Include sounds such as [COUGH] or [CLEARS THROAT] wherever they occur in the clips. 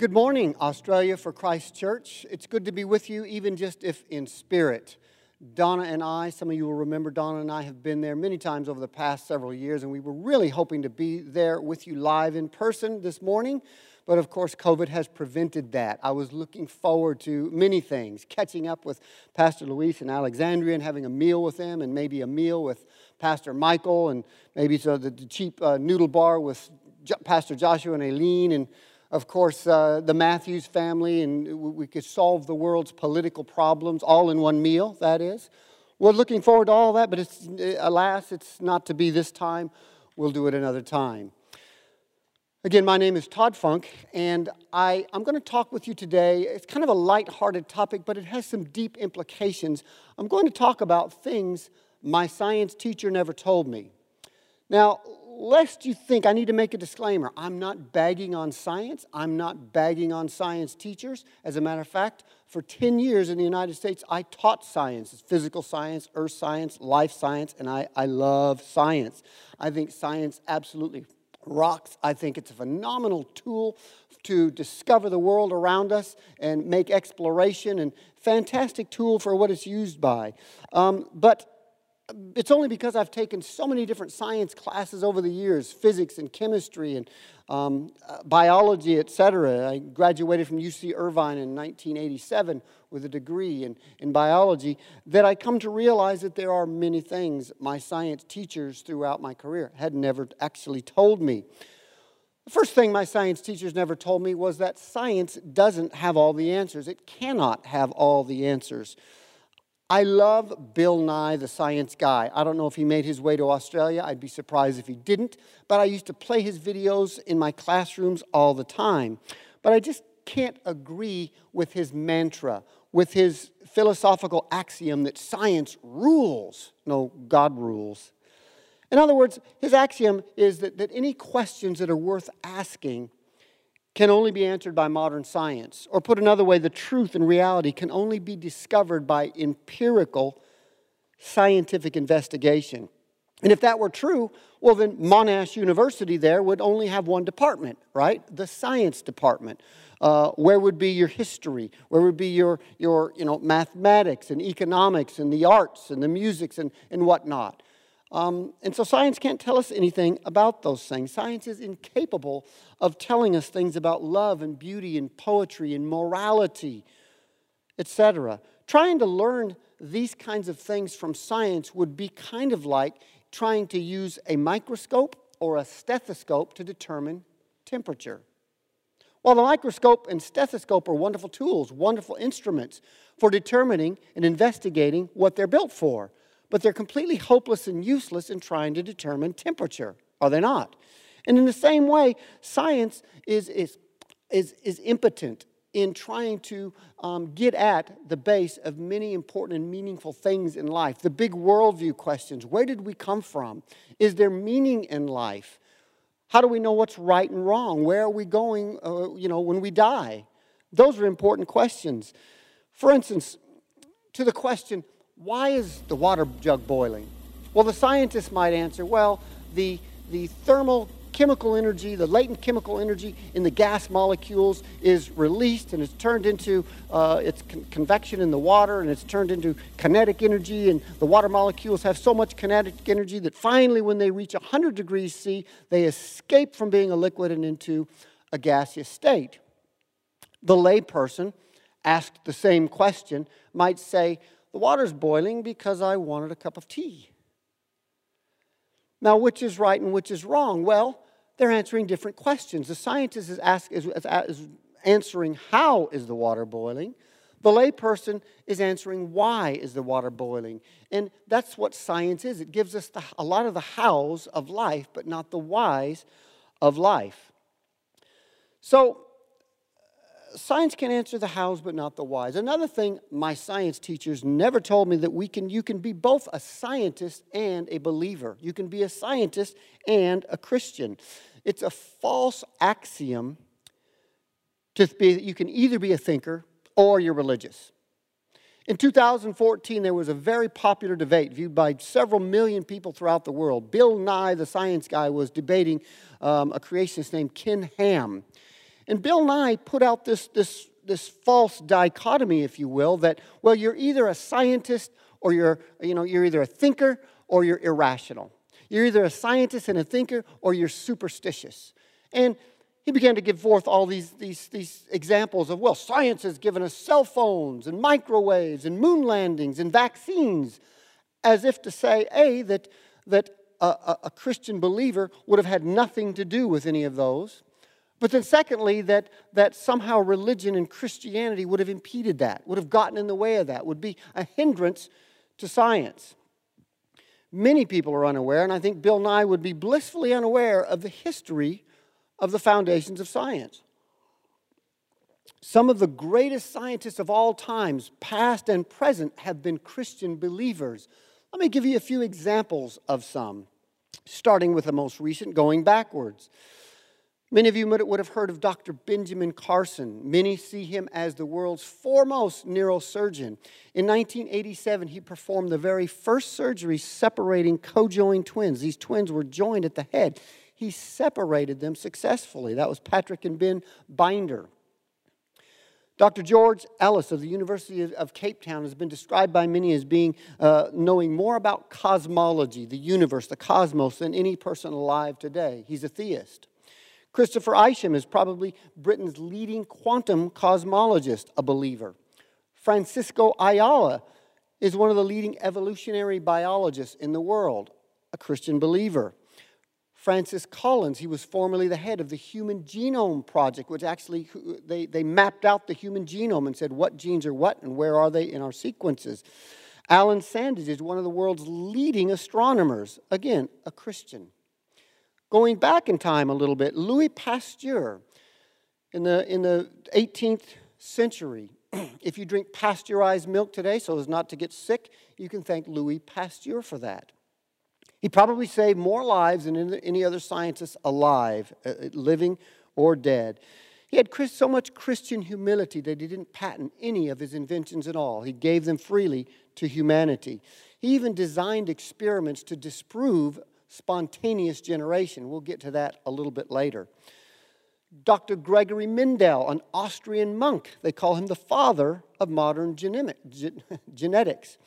Good morning, Australia for Christ Church. It's good to be with you, even just if in spirit. Donna and I, some of you will remember Donna and I have been there many times over the past several years, and we were really hoping to be there with you live in person this morning. But of course, COVID has prevented that. I was looking forward to many things catching up with Pastor Luis in Alexandria and having a meal with them, and maybe a meal with Pastor Michael, and maybe so the, cheap uh, noodle bar with Pastor Joshua and Aileen, and of course, uh, the Matthews family, and we could solve the world's political problems all in one meal, that is. We're looking forward to all that, but it's, alas, it's not to be this time. We'll do it another time. Again, my name is Todd Funk, and I, I'm going to talk with you today. It's kind of a light-hearted topic, but it has some deep implications. I'm going to talk about things my science teacher never told me. Now, lest you think, I need to make a disclaimer. I'm not bagging on science. I'm not bagging on science teachers. As a matter of fact, for 10 years in the United States, I taught science physical science, earth science, life science, and I, I love science. I think science absolutely rocks. I think it's a phenomenal tool to discover the world around us and make exploration and fantastic tool for what it's used by. Um, but it's only because I've taken so many different science classes over the years physics and chemistry and um, uh, biology, etc. I graduated from UC Irvine in 1987 with a degree in, in biology that I come to realize that there are many things my science teachers throughout my career had never actually told me. The first thing my science teachers never told me was that science doesn't have all the answers. It cannot have all the answers. I love Bill Nye, the science guy. I don't know if he made his way to Australia. I'd be surprised if he didn't. But I used to play his videos in my classrooms all the time. But I just can't agree with his mantra, with his philosophical axiom that science rules. No, God rules. In other words, his axiom is that, that any questions that are worth asking can only be answered by modern science. Or put another way, the truth and reality can only be discovered by empirical scientific investigation. And if that were true, well, then Monash University there would only have one department, right? The science department. Uh, where would be your history? Where would be your, your you know, mathematics and economics and the arts and the musics and, and whatnot? Um, and so science can't tell us anything about those things. Science is incapable of telling us things about love and beauty and poetry and morality, etc. Trying to learn these kinds of things from science would be kind of like trying to use a microscope or a stethoscope to determine temperature. While the microscope and stethoscope are wonderful tools, wonderful instruments for determining and investigating what they're built for but they're completely hopeless and useless in trying to determine temperature, are they not? And in the same way, science is, is, is, is impotent in trying to um, get at the base of many important and meaningful things in life. The big worldview questions where did we come from? Is there meaning in life? How do we know what's right and wrong? Where are we going uh, you know, when we die? Those are important questions. For instance, to the question, why is the water jug boiling? Well, the scientist might answer, well, the, the thermal chemical energy, the latent chemical energy in the gas molecules is released and it's turned into uh, its con- convection in the water and it's turned into kinetic energy. And the water molecules have so much kinetic energy that finally, when they reach 100 degrees C, they escape from being a liquid and into a gaseous state. The layperson, asked the same question, might say, the water's boiling because I wanted a cup of tea. Now, which is right and which is wrong? Well, they're answering different questions. The scientist is, ask, is, is answering how is the water boiling. The layperson is answering why is the water boiling. And that's what science is. It gives us the, a lot of the hows of life, but not the whys of life. So science can answer the hows but not the whys. Another thing my science teachers never told me that we can you can be both a scientist and a believer. You can be a scientist and a Christian. It's a false axiom to be that you can either be a thinker or you're religious. In 2014, there was a very popular debate viewed by several million people throughout the world. Bill Nye, the science guy, was debating um, a creationist named Ken Ham. And Bill Nye put out this, this, this false dichotomy, if you will, that, well, you're either a scientist or you're, you know, you're either a thinker or you're irrational. You're either a scientist and a thinker or you're superstitious. And he began to give forth all these, these, these examples of, well, science has given us cell phones and microwaves and moon landings and vaccines, as if to say, A, that, that a, a, Christian believer would have had nothing to do with any of those. But then, secondly, that, that somehow religion and Christianity would have impeded that, would have gotten in the way of that, would be a hindrance to science. Many people are unaware, and I think Bill Nye would be blissfully unaware of the history of the foundations of science. Some of the greatest scientists of all times, past and present, have been Christian believers. Let me give you a few examples of some, starting with the most recent, going backwards. Many of you would have heard of Dr. Benjamin Carson. Many see him as the world's foremost neurosurgeon. In 1987, he performed the very first surgery separating co-joined twins. These twins were joined at the head. He separated them successfully. That was Patrick and Ben Binder. Dr. George Ellis of the University of Cape Town has been described by many as being uh, knowing more about cosmology, the universe, the cosmos, than any person alive today. He's a theist. Christopher Isham is probably Britain's leading quantum cosmologist, a believer. Francisco Ayala is one of the leading evolutionary biologists in the world, a Christian believer. Francis Collins, he was formerly the head of the Human Genome Project, which actually they, they mapped out the human genome and said what genes are what and where are they in our sequences. Alan Sandage is one of the world's leading astronomers, again, a Christian. Going back in time a little bit, Louis Pasteur, in the, in the 18th century, [CLEARS THROAT] if you drink pasteurized milk today so as not to get sick, you can thank Louis Pasteur for that. He probably saved more lives than any other scientist alive, uh, uh, living or dead. He had so much Christian humility that he didn't patent any of his inventions at all. He gave them freely to humanity. He even designed experiments to disprove spontaneous generation. We'll get to that a little bit later. Dr. Gregory Mendel, an Austrian monk, they call him the father of modern [LAUGHS] genetics.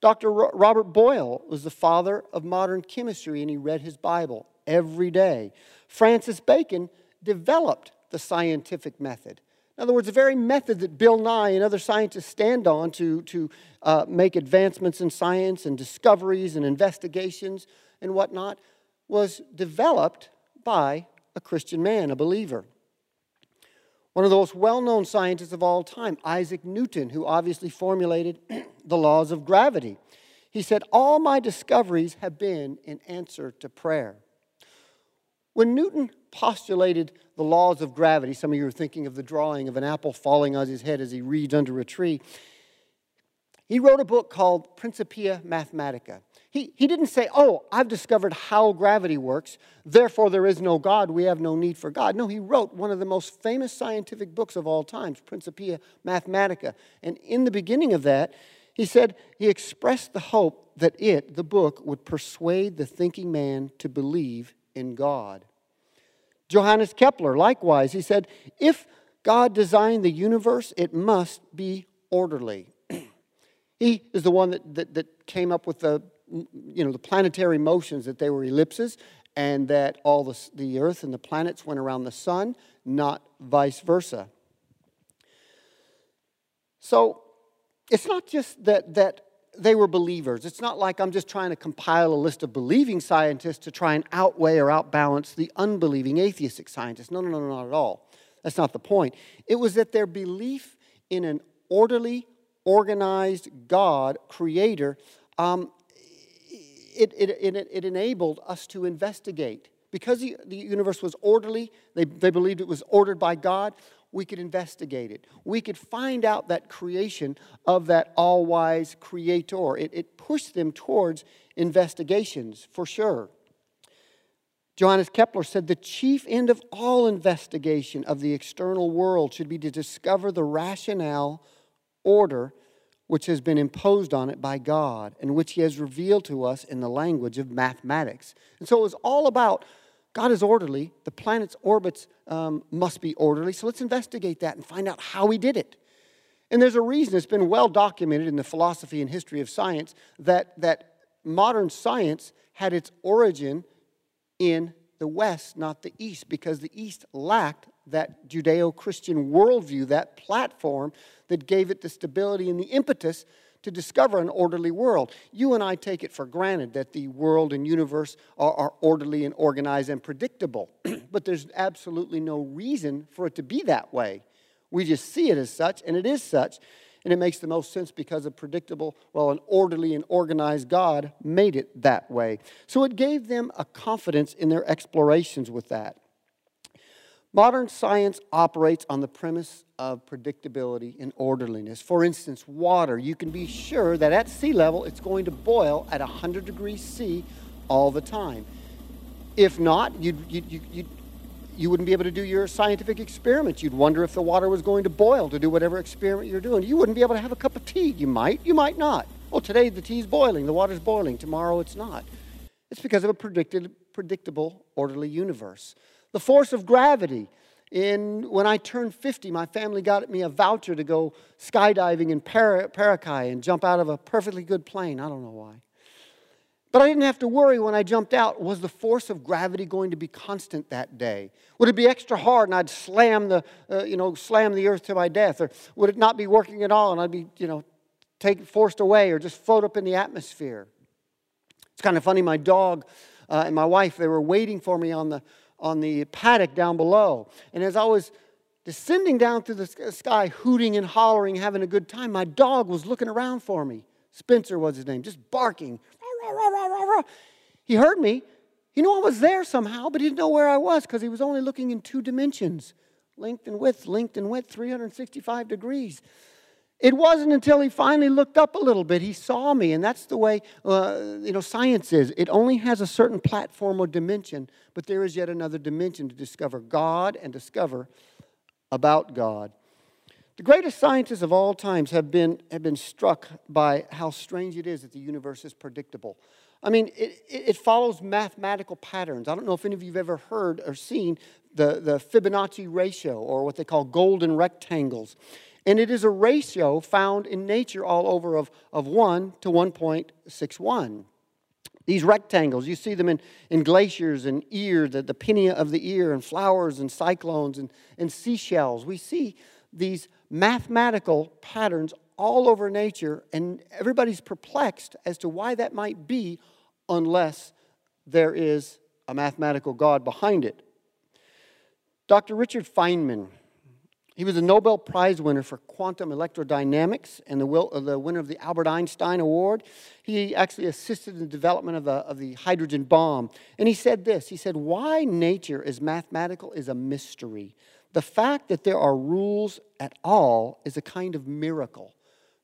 Dr. Robert Boyle was the father of modern chemistry, and he read his Bible every day. Francis Bacon developed the scientific method. In other words, the very method that Bill Nye and other scientists stand on to, to uh, make advancements in science and discoveries and investigations and whatnot was developed by a Christian man, a believer. One of the most well known scientists of all time, Isaac Newton, who obviously formulated [CLEARS THROAT] the laws of gravity. He said, All my discoveries have been in answer to prayer. When Newton postulated the laws of gravity, some of you are thinking of the drawing of an apple falling on his head as he reads under a tree. He wrote a book called Principia Mathematica. He, he didn't say, Oh, I've discovered how gravity works, therefore there is no God, we have no need for God. No, he wrote one of the most famous scientific books of all times, Principia Mathematica. And in the beginning of that, he said he expressed the hope that it, the book, would persuade the thinking man to believe in God. Johannes Kepler, likewise, he said, If God designed the universe, it must be orderly. [CLEARS THROAT] he is the one that, that, that came up with the you know, the planetary motions, that they were ellipses, and that all the, the earth and the planets went around the sun, not vice versa. So it's not just that, that they were believers. It's not like I'm just trying to compile a list of believing scientists to try and outweigh or outbalance the unbelieving atheistic scientists. No, no, no, not at all. That's not the point. It was that their belief in an orderly, organized God, creator, um, it, it, it, it enabled us to investigate. Because the, the universe was orderly, they, they believed it was ordered by God, we could investigate it. We could find out that creation of that all wise creator. It, it pushed them towards investigations for sure. Johannes Kepler said the chief end of all investigation of the external world should be to discover the rationale, order, which has been imposed on it by God and which He has revealed to us in the language of mathematics. And so it was all about God is orderly. The planet's orbits um, must be orderly. So let's investigate that and find out how he did it. And there's a reason it's been well documented in the philosophy and history of science that, that modern science had its origin in the West, not the East, because the East lacked that Judeo Christian worldview, that platform that gave it the stability and the impetus to discover an orderly world. You and I take it for granted that the world and universe are, are orderly and organized and predictable, [CLEARS THROAT] but there's absolutely no reason for it to be that way. We just see it as such, and it is such. And it makes the most sense because a predictable, well, an orderly and organized God made it that way. So it gave them a confidence in their explorations with that. Modern science operates on the premise of predictability and orderliness. For instance, water, you can be sure that at sea level it's going to boil at 100 degrees C all the time. If not, you'd, you'd, you'd, you wouldn't be able to do your scientific experiments. You'd wonder if the water was going to boil to do whatever experiment you're doing. You wouldn't be able to have a cup of tea. You might, you might not. Well, today the tea's boiling, the water's boiling. Tomorrow it's not. It's because of a predicted, predictable, orderly universe. The force of gravity. In, when I turned 50, my family got me a voucher to go skydiving in Para, Paracay and jump out of a perfectly good plane. I don't know why. But I didn't have to worry when I jumped out. Was the force of gravity going to be constant that day? Would it be extra hard and I'd slam the, uh, you know, slam the earth to my death? Or would it not be working at all and I'd be, you know, take, forced away or just float up in the atmosphere? It's kind of funny. My dog uh, and my wife, they were waiting for me on the, on the paddock down below. And as I was descending down through the sky, hooting and hollering, having a good time, my dog was looking around for me. Spencer was his name, just barking, he heard me. He knew I was there somehow, but he didn't know where I was because he was only looking in two dimensions length and width, length and width, 365 degrees. It wasn't until he finally looked up a little bit, he saw me, and that's the way uh, you know science is. It only has a certain platform or dimension, but there is yet another dimension to discover God and discover about God. The greatest scientists of all times have been, have been struck by how strange it is that the universe is predictable. I mean, it, it follows mathematical patterns. I don't know if any of you have ever heard or seen the, the Fibonacci ratio or what they call golden rectangles. And it is a ratio found in nature all over of, of 1 to 1.61. These rectangles, you see them in, in glaciers and ear, the, the pinna of the ear, and flowers and cyclones and, and seashells. We see these mathematical patterns all over nature, and everybody's perplexed as to why that might be unless there is a mathematical God behind it. Dr. Richard Feynman, he was a Nobel Prize winner for quantum electrodynamics and the, will, uh, the winner of the Albert Einstein Award. He actually assisted in the development of the, of the hydrogen bomb. And he said this He said, Why nature is mathematical is a mystery. The fact that there are rules at all is a kind of miracle.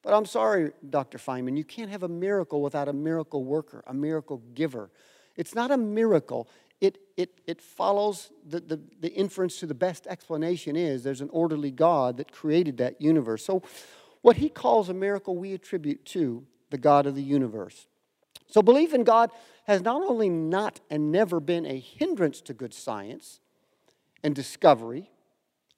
But I'm sorry, Dr. Feynman, you can't have a miracle without a miracle worker, a miracle giver. It's not a miracle. It, it, it follows the, the, the inference to the best explanation is there's an orderly God that created that universe. So, what he calls a miracle, we attribute to the God of the universe. So, belief in God has not only not and never been a hindrance to good science and discovery,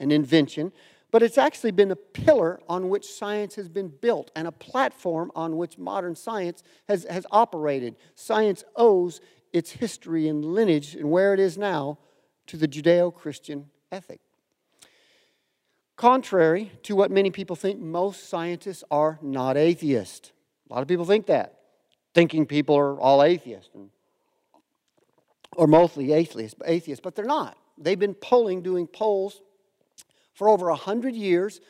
and invention, but it's actually been a pillar on which science has been built and a platform on which modern science has, has operated. Science owes its history and lineage and where it is now to the Judeo Christian ethic. Contrary to what many people think, most scientists are not atheists. A lot of people think that, thinking people are all atheists or mostly atheists, atheists, but they're not. They've been polling, doing polls for over 100 years,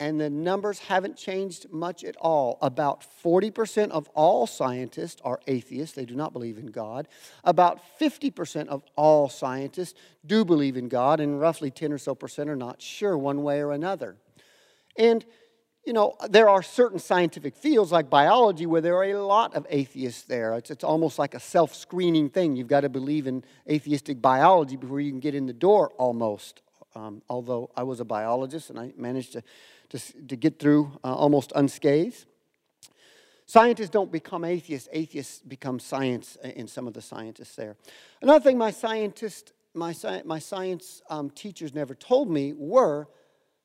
and the numbers haven't changed much at all. About 40% of all scientists are atheists, they do not believe in God. About 50% of all scientists do believe in God, and roughly 10 or so percent are not sure one way or another. And you know, there are certain scientific fields like biology where there are a lot of atheists there. It's, it's almost like a self screening thing. You've got to believe in atheistic biology before you can get in the door, almost um, although I was a biologist and I managed to, to, to get through uh, almost unscathed. Scientists don't become atheists, atheists become science in some of the scientists there. Another thing my scientist my, sci- my science um, teachers never told me were,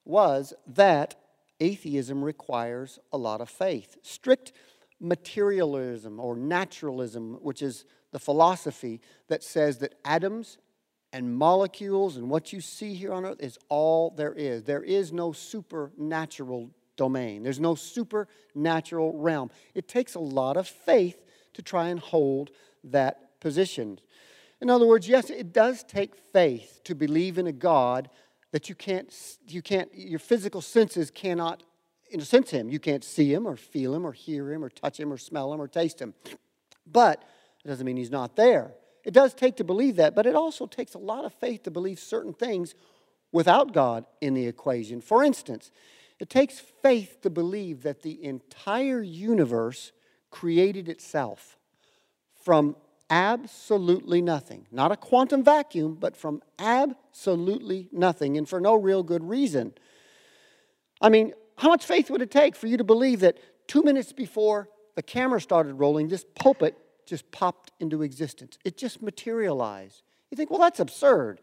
was that atheism requires a lot of faith. Strict materialism or naturalism, which is the philosophy that says that atoms and molecules and what you see here on earth is all there is. There is no supernatural domain, there's no supernatural realm. It takes a lot of faith to try and hold that position. In other words, yes, it does take faith to believe in a God that you can't, you can't your physical senses cannot in a sense him. You can't see him or feel him or hear him or touch him or smell him or taste him. But it doesn't mean he's not there. It does take to believe that, but it also takes a lot of faith to believe certain things without God in the equation. For instance, it takes faith to believe that the entire universe created itself from absolutely nothing. Not a quantum vacuum, but from absolutely nothing, and for no real good reason. I mean, how much faith would it take for you to believe that two minutes before the camera started rolling, this pulpit just popped into existence? It just materialized. You think, well, that's absurd.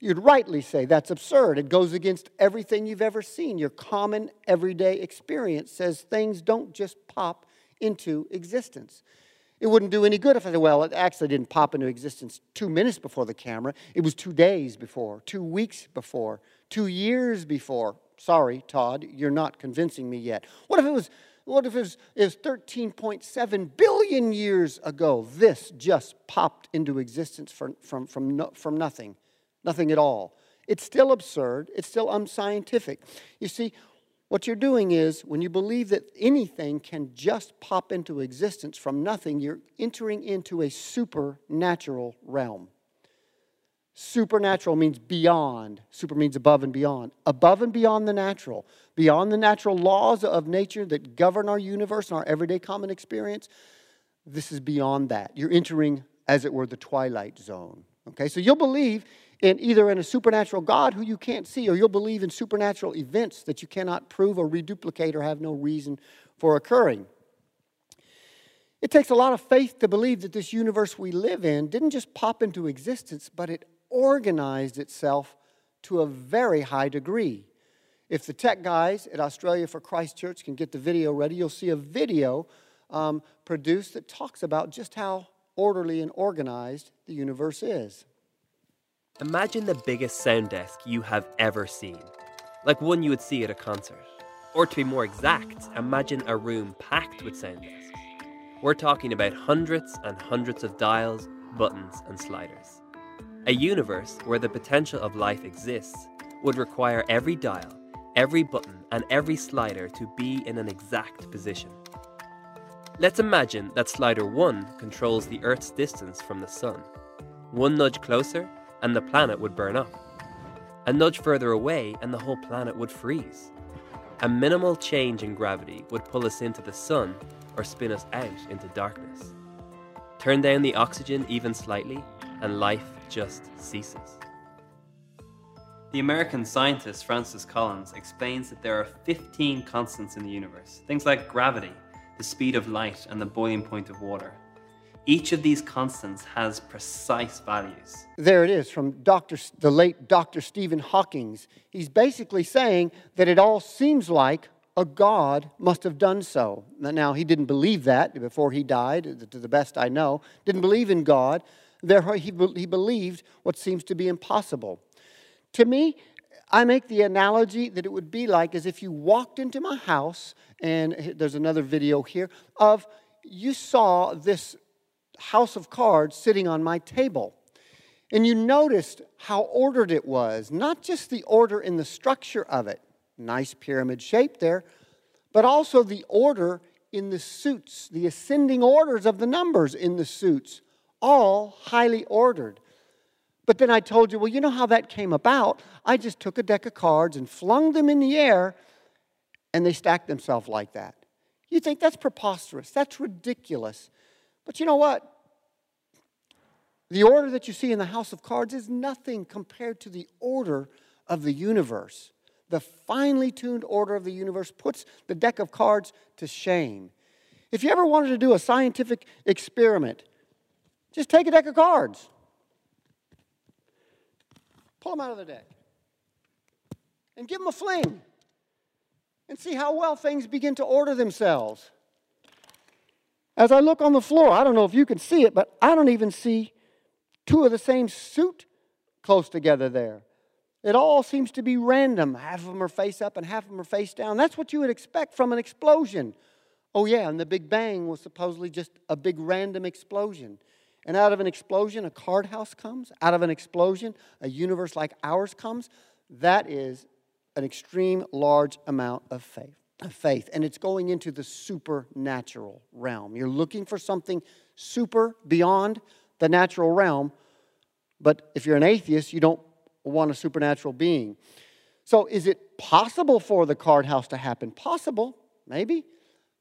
You'd rightly say that's absurd. It goes against everything you've ever seen. Your common everyday experience says things don't just pop into existence. It wouldn't do any good if I said, well, it actually didn't pop into existence two minutes before the camera. It was two days before, two weeks before, two years before. Sorry, Todd, you're not convincing me yet. What if it was, what if it was, it was 13.7 billion years ago? This just popped into existence from, from, from, no, from nothing, nothing at all. It's still absurd, it's still unscientific. You see, what you're doing is when you believe that anything can just pop into existence from nothing, you're entering into a supernatural realm. Supernatural means beyond. Super means above and beyond. Above and beyond the natural. Beyond the natural laws of nature that govern our universe and our everyday common experience. This is beyond that. You're entering, as it were, the twilight zone. Okay, so you'll believe in either in a supernatural God who you can't see, or you'll believe in supernatural events that you cannot prove or reduplicate or have no reason for occurring. It takes a lot of faith to believe that this universe we live in didn't just pop into existence, but it organized itself to a very high degree. If the tech guys at Australia for Christ Church can get the video ready, you'll see a video um, produced that talks about just how orderly and organized the universe is. Imagine the biggest sound desk you have ever seen, like one you would see at a concert. Or to be more exact, imagine a room packed with sound desks. We're talking about hundreds and hundreds of dials, buttons, and sliders. A universe where the potential of life exists would require every dial, every button, and every slider to be in an exact position. Let's imagine that slider 1 controls the Earth's distance from the Sun. One nudge closer, and the planet would burn up. A nudge further away, and the whole planet would freeze. A minimal change in gravity would pull us into the sun or spin us out into darkness. Turn down the oxygen even slightly, and life just ceases. The American scientist Francis Collins explains that there are 15 constants in the universe, things like gravity, the speed of light, and the boiling point of water. Each of these constants has precise values. There it is from Dr. the late Dr. Stephen Hawking. He's basically saying that it all seems like a God must have done so. Now, he didn't believe that before he died, to the best I know. Didn't believe in God. Therefore, he, he believed what seems to be impossible. To me, I make the analogy that it would be like as if you walked into my house, and there's another video here, of you saw this house of cards sitting on my table. And you noticed how ordered it was, not just the order in the structure of it, nice pyramid shape there, but also the order in the suits, the ascending orders of the numbers in the suits, all highly ordered. But then I told you, well, you know how that came about? I just took a deck of cards and flung them in the air, and they stacked themselves like that. You think that's preposterous, that's ridiculous. But you know what? The order that you see in the house of cards is nothing compared to the order of the universe. The finely tuned order of the universe puts the deck of cards to shame. If you ever wanted to do a scientific experiment, just take a deck of cards. pull them out of the deck and give them a fling and see how well things begin to order themselves. As I look on the floor, I don't know if you can see it, but I don't even see two of the same suit close together there. It all seems to be random. Half of them are face up and half of them are face down. That's what you would expect from an explosion. Oh, yeah, and the Big Bang was supposedly just a big random explosion. And out of an explosion, a card house comes. Out of an explosion, a universe like ours comes. That is an extreme large amount of faith. Of faith, and it's going into the supernatural realm. You're looking for something super beyond the natural realm, but if you're an atheist, you don't want a supernatural being. So, is it possible for the card house to happen? Possible, maybe,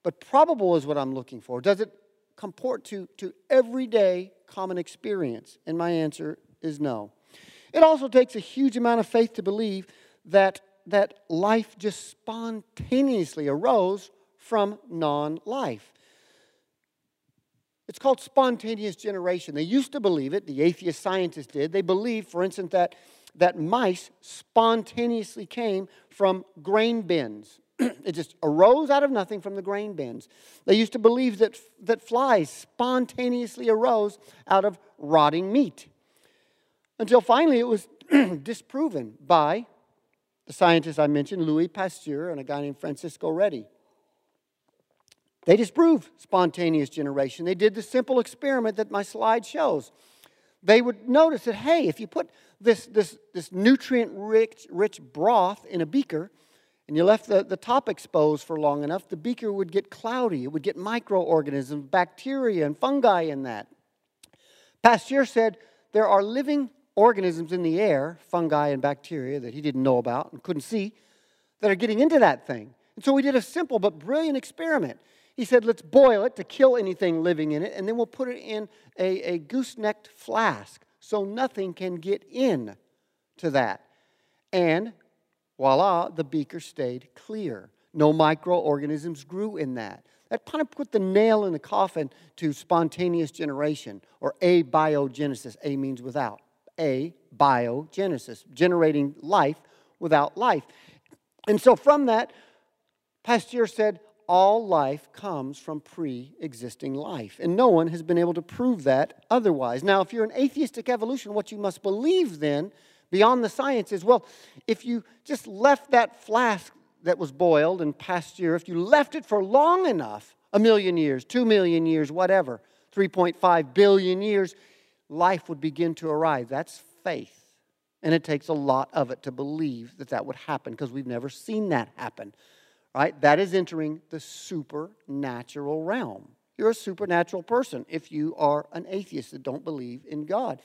but probable is what I'm looking for. Does it comport to, to everyday common experience? And my answer is no. It also takes a huge amount of faith to believe that that life just spontaneously arose from non life. It's called spontaneous generation. They used to believe it, the atheist scientists did. They believed, for instance, that, that mice spontaneously came from grain bins. [CLEARS THROAT] it just arose out of nothing from the grain bins. They used to believe that, that flies spontaneously arose out of rotting meat. Until finally it was [CLEARS THROAT] disproven by the scientists I mentioned, Louis Pasteur and a guy named Francisco Redi. They disproved spontaneous generation. They did the simple experiment that my slide shows. They would notice that, hey, if you put this, this, this nutrient rich, rich broth in a beaker and you left the, the top exposed for long enough, the beaker would get cloudy. It would get microorganisms, bacteria, and fungi in that. Pasteur said there are living organisms in the air, fungi and bacteria that he didn't know about and couldn't see, that are getting into that thing. And so we did a simple but brilliant experiment. He said, let's boil it to kill anything living in it, and then we'll put it in a, a goosenecked flask so nothing can get in to that. And voila, the beaker stayed clear. No microorganisms grew in that. That kind of put the nail in the coffin to spontaneous generation or abiogenesis. A means without a biogenesis, generating life without life. And so from that, Pasteur said, all life comes from pre existing life. And no one has been able to prove that otherwise. Now, if you're an atheistic evolution, what you must believe then, beyond the science, is well, if you just left that flask that was boiled in Pasteur, if you left it for long enough, a million years, two million years, whatever, 3.5 billion years, life would begin to arise. That's faith. And it takes a lot of it to believe that that would happen because we've never seen that happen. Right? That is entering the supernatural realm. You're a supernatural person if you are an atheist that don't believe in God.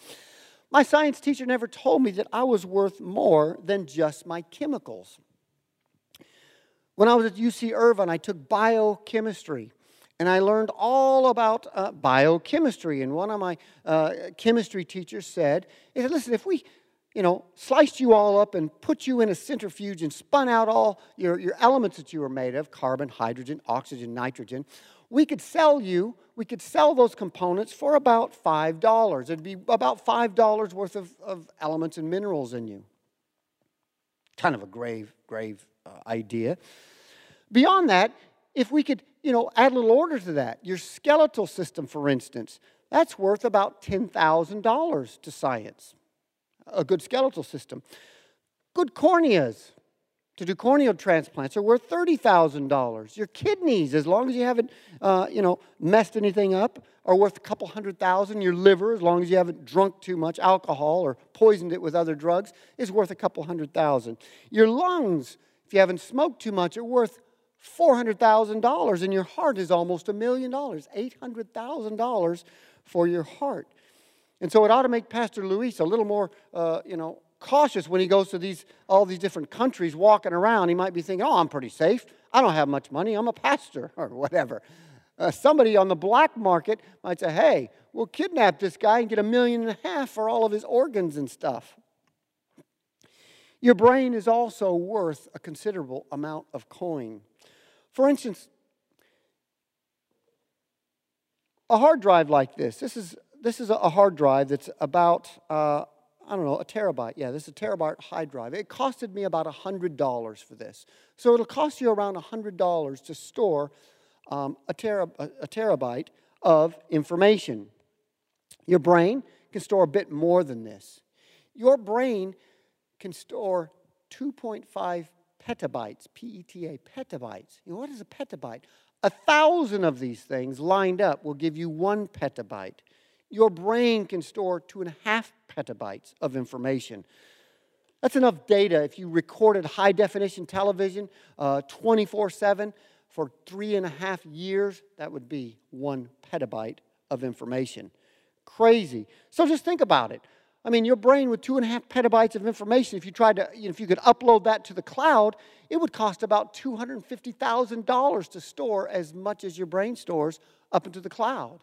My science teacher never told me that I was worth more than just my chemicals. When I was at UC Irvine, I took biochemistry and I learned all about uh, biochemistry. And one of my uh, chemistry teachers said, he said, listen, if we, you know, sliced you all up and put you in a centrifuge and spun out all your, your elements that you were made of, carbon, hydrogen, oxygen, nitrogen, we could sell you, we could sell those components for about $5. It'd be about $5 worth of, of elements and minerals in you. Kind of a grave, grave uh, idea. Beyond that, if we could you know, add a little order to that. Your skeletal system, for instance, that's worth about $10,000 to science, a good skeletal system. Good corneas to do corneal transplants are worth $30,000. Your kidneys, as long as you haven't, uh, you know, messed anything up, are worth a couple hundred thousand. Your liver, as long as you haven't drunk too much alcohol or poisoned it with other drugs, is worth a couple hundred thousand. Your lungs, if you haven't smoked too much, are worth $400,000 and your heart is almost a million dollars, $800,000 for your heart. And so it ought to make Pastor Luis a little more, uh, you know, cautious when he goes to these all these different countries walking around. He might be thinking, "Oh, I'm pretty safe. I don't have much money. I'm a pastor [LAUGHS] or whatever." Uh, somebody on the black market might say, "Hey, we'll kidnap this guy and get a million and a half for all of his organs and stuff." Your brain is also worth a considerable amount of coin. For instance, a hard drive like this, this is, this is a hard drive that's about, uh, I don't know, a terabyte. Yeah, this is a terabyte hard drive. It costed me about $100 for this. So it'll cost you around $100 to store um, a, tera, a, terabyte of information. Your brain can store a bit more than this. Your brain can store 2.5 petabytes, P E T A, petabytes. You know, what is a petabyte? A thousand of these things lined up will give you one petabyte. Your brain can store two and a half petabytes of information. That's enough data if you recorded high definition television uh, 24 uh, 7 for three and a half years. That would be one petabyte of information. Crazy. So just think about it. I mean, your brain with two and a half petabytes of information, if you tried to, you know, if you could upload that to the cloud, it would cost about $250,000 to store as much as your brain stores up into the cloud.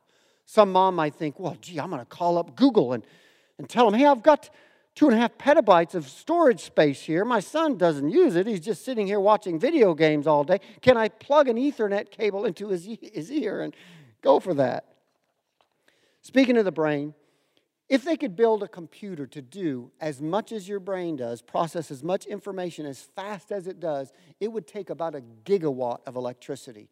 Some mom might think, well, gee, I'm going to call up Google and, and tell them, hey, I've got two and a half petabytes of storage space here. My son doesn't use it. He's just sitting here watching video games all day. Can I plug an Ethernet cable into his, his ear and go for that? Speaking of the brain, if they could build a computer to do as much as your brain does, process as much information as fast as it does, it would take about a gigawatt of electricity.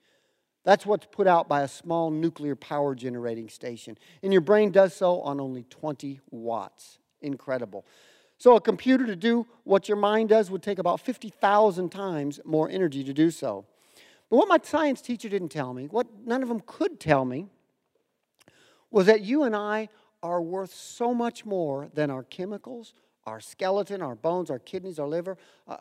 That's what's put out by a small nuclear power generating station. And your brain does so on only 20 watts. Incredible. So, a computer to do what your mind does would take about 50,000 times more energy to do so. But what my science teacher didn't tell me, what none of them could tell me, was that you and I are worth so much more than our chemicals, our skeleton, our bones, our kidneys, our liver. Uh,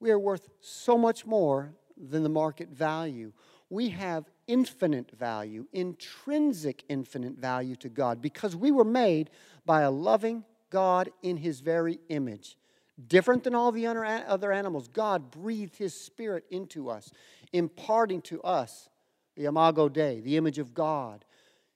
we are worth so much more than the market value. We have infinite value, intrinsic infinite value to God because we were made by a loving God in His very image. Different than all the other animals, God breathed His Spirit into us, imparting to us the Imago Dei, the image of God.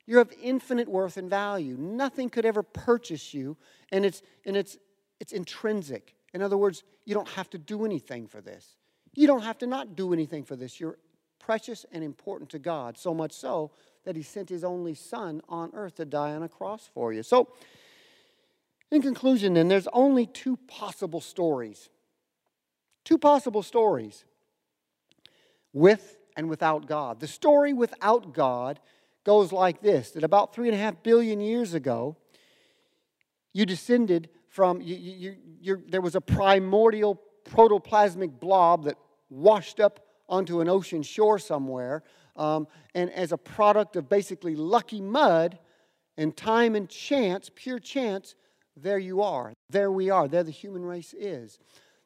You're of infinite worth and value. Nothing could ever purchase you, and it's, and it's, it's intrinsic. In other words, you don't have to do anything for this. You don't have to not do anything for this. You're precious and important to God, so much so that He sent His only Son on earth to die on a cross for you. So, in conclusion, then, there's only two possible stories. Two possible stories with and without God. The story without God goes like this that about three and a half billion years ago, you descended from, you, you, you, there was a primordial protoplasmic blob that washed up onto an ocean shore somewhere. Um, and as a product of basically lucky mud and time and chance, pure chance, there you are. There we are. There the human race is.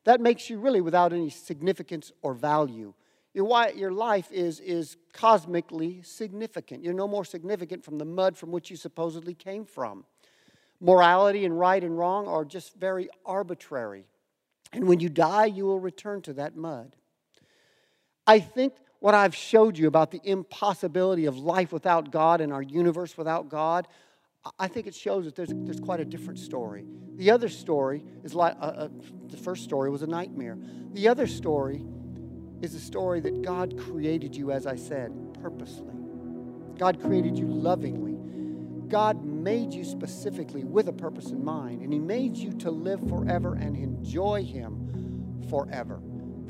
That makes you really without any significance or value. Your, your life is, is cosmically significant. You're no more significant from the mud from which you supposedly came from. Morality and right and wrong are just very arbitrary. And when you die, you will return to that mud. I think what I've showed you about the impossibility of life without God and our universe without God, I think it shows that there's, there's quite a different story. The other story is like uh, uh, the first story was a nightmare. The other story is a story that God created you, as I said, purposely. God created you lovingly. God made you specifically with a purpose in mind, and He made you to live forever and enjoy Him forever.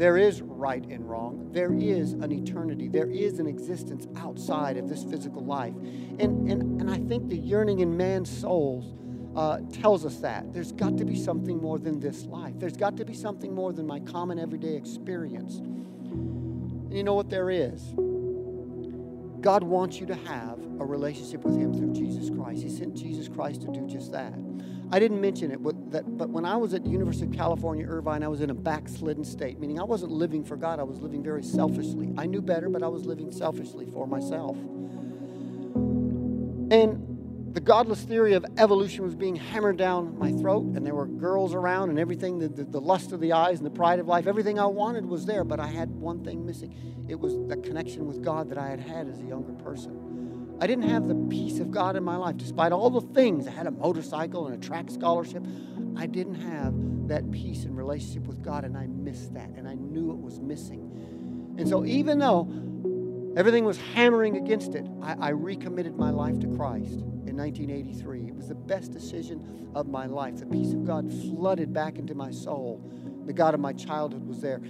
There is right and wrong. There is an eternity. There is an existence outside of this physical life. And, and, and I think the yearning in man's souls uh, tells us that. There's got to be something more than this life. There's got to be something more than my common everyday experience. And you know what there is? God wants you to have a relationship with Him through Jesus Christ. He sent Jesus Christ to do just that. I didn't mention it, but, that, but when I was at the University of California, Irvine, I was in a backslidden state, meaning I wasn't living for God, I was living very selfishly. I knew better, but I was living selfishly for myself. And the godless theory of evolution was being hammered down my throat, and there were girls around and everything the, the, the, lust of the eyes and the pride of life. Everything I wanted was there, but I had one thing missing. It was the connection with God that I had had as a younger person. I didn't have the peace of God in my life, despite all the things. I had a motorcycle and a track scholarship. I didn't have that peace and relationship with God, and I missed that, and I knew it was missing. And so, even though Everything was hammering against it. I, I, recommitted my life to Christ in 1983. It was the best decision of my life. The peace of God flooded back into my soul. The God of my childhood was there.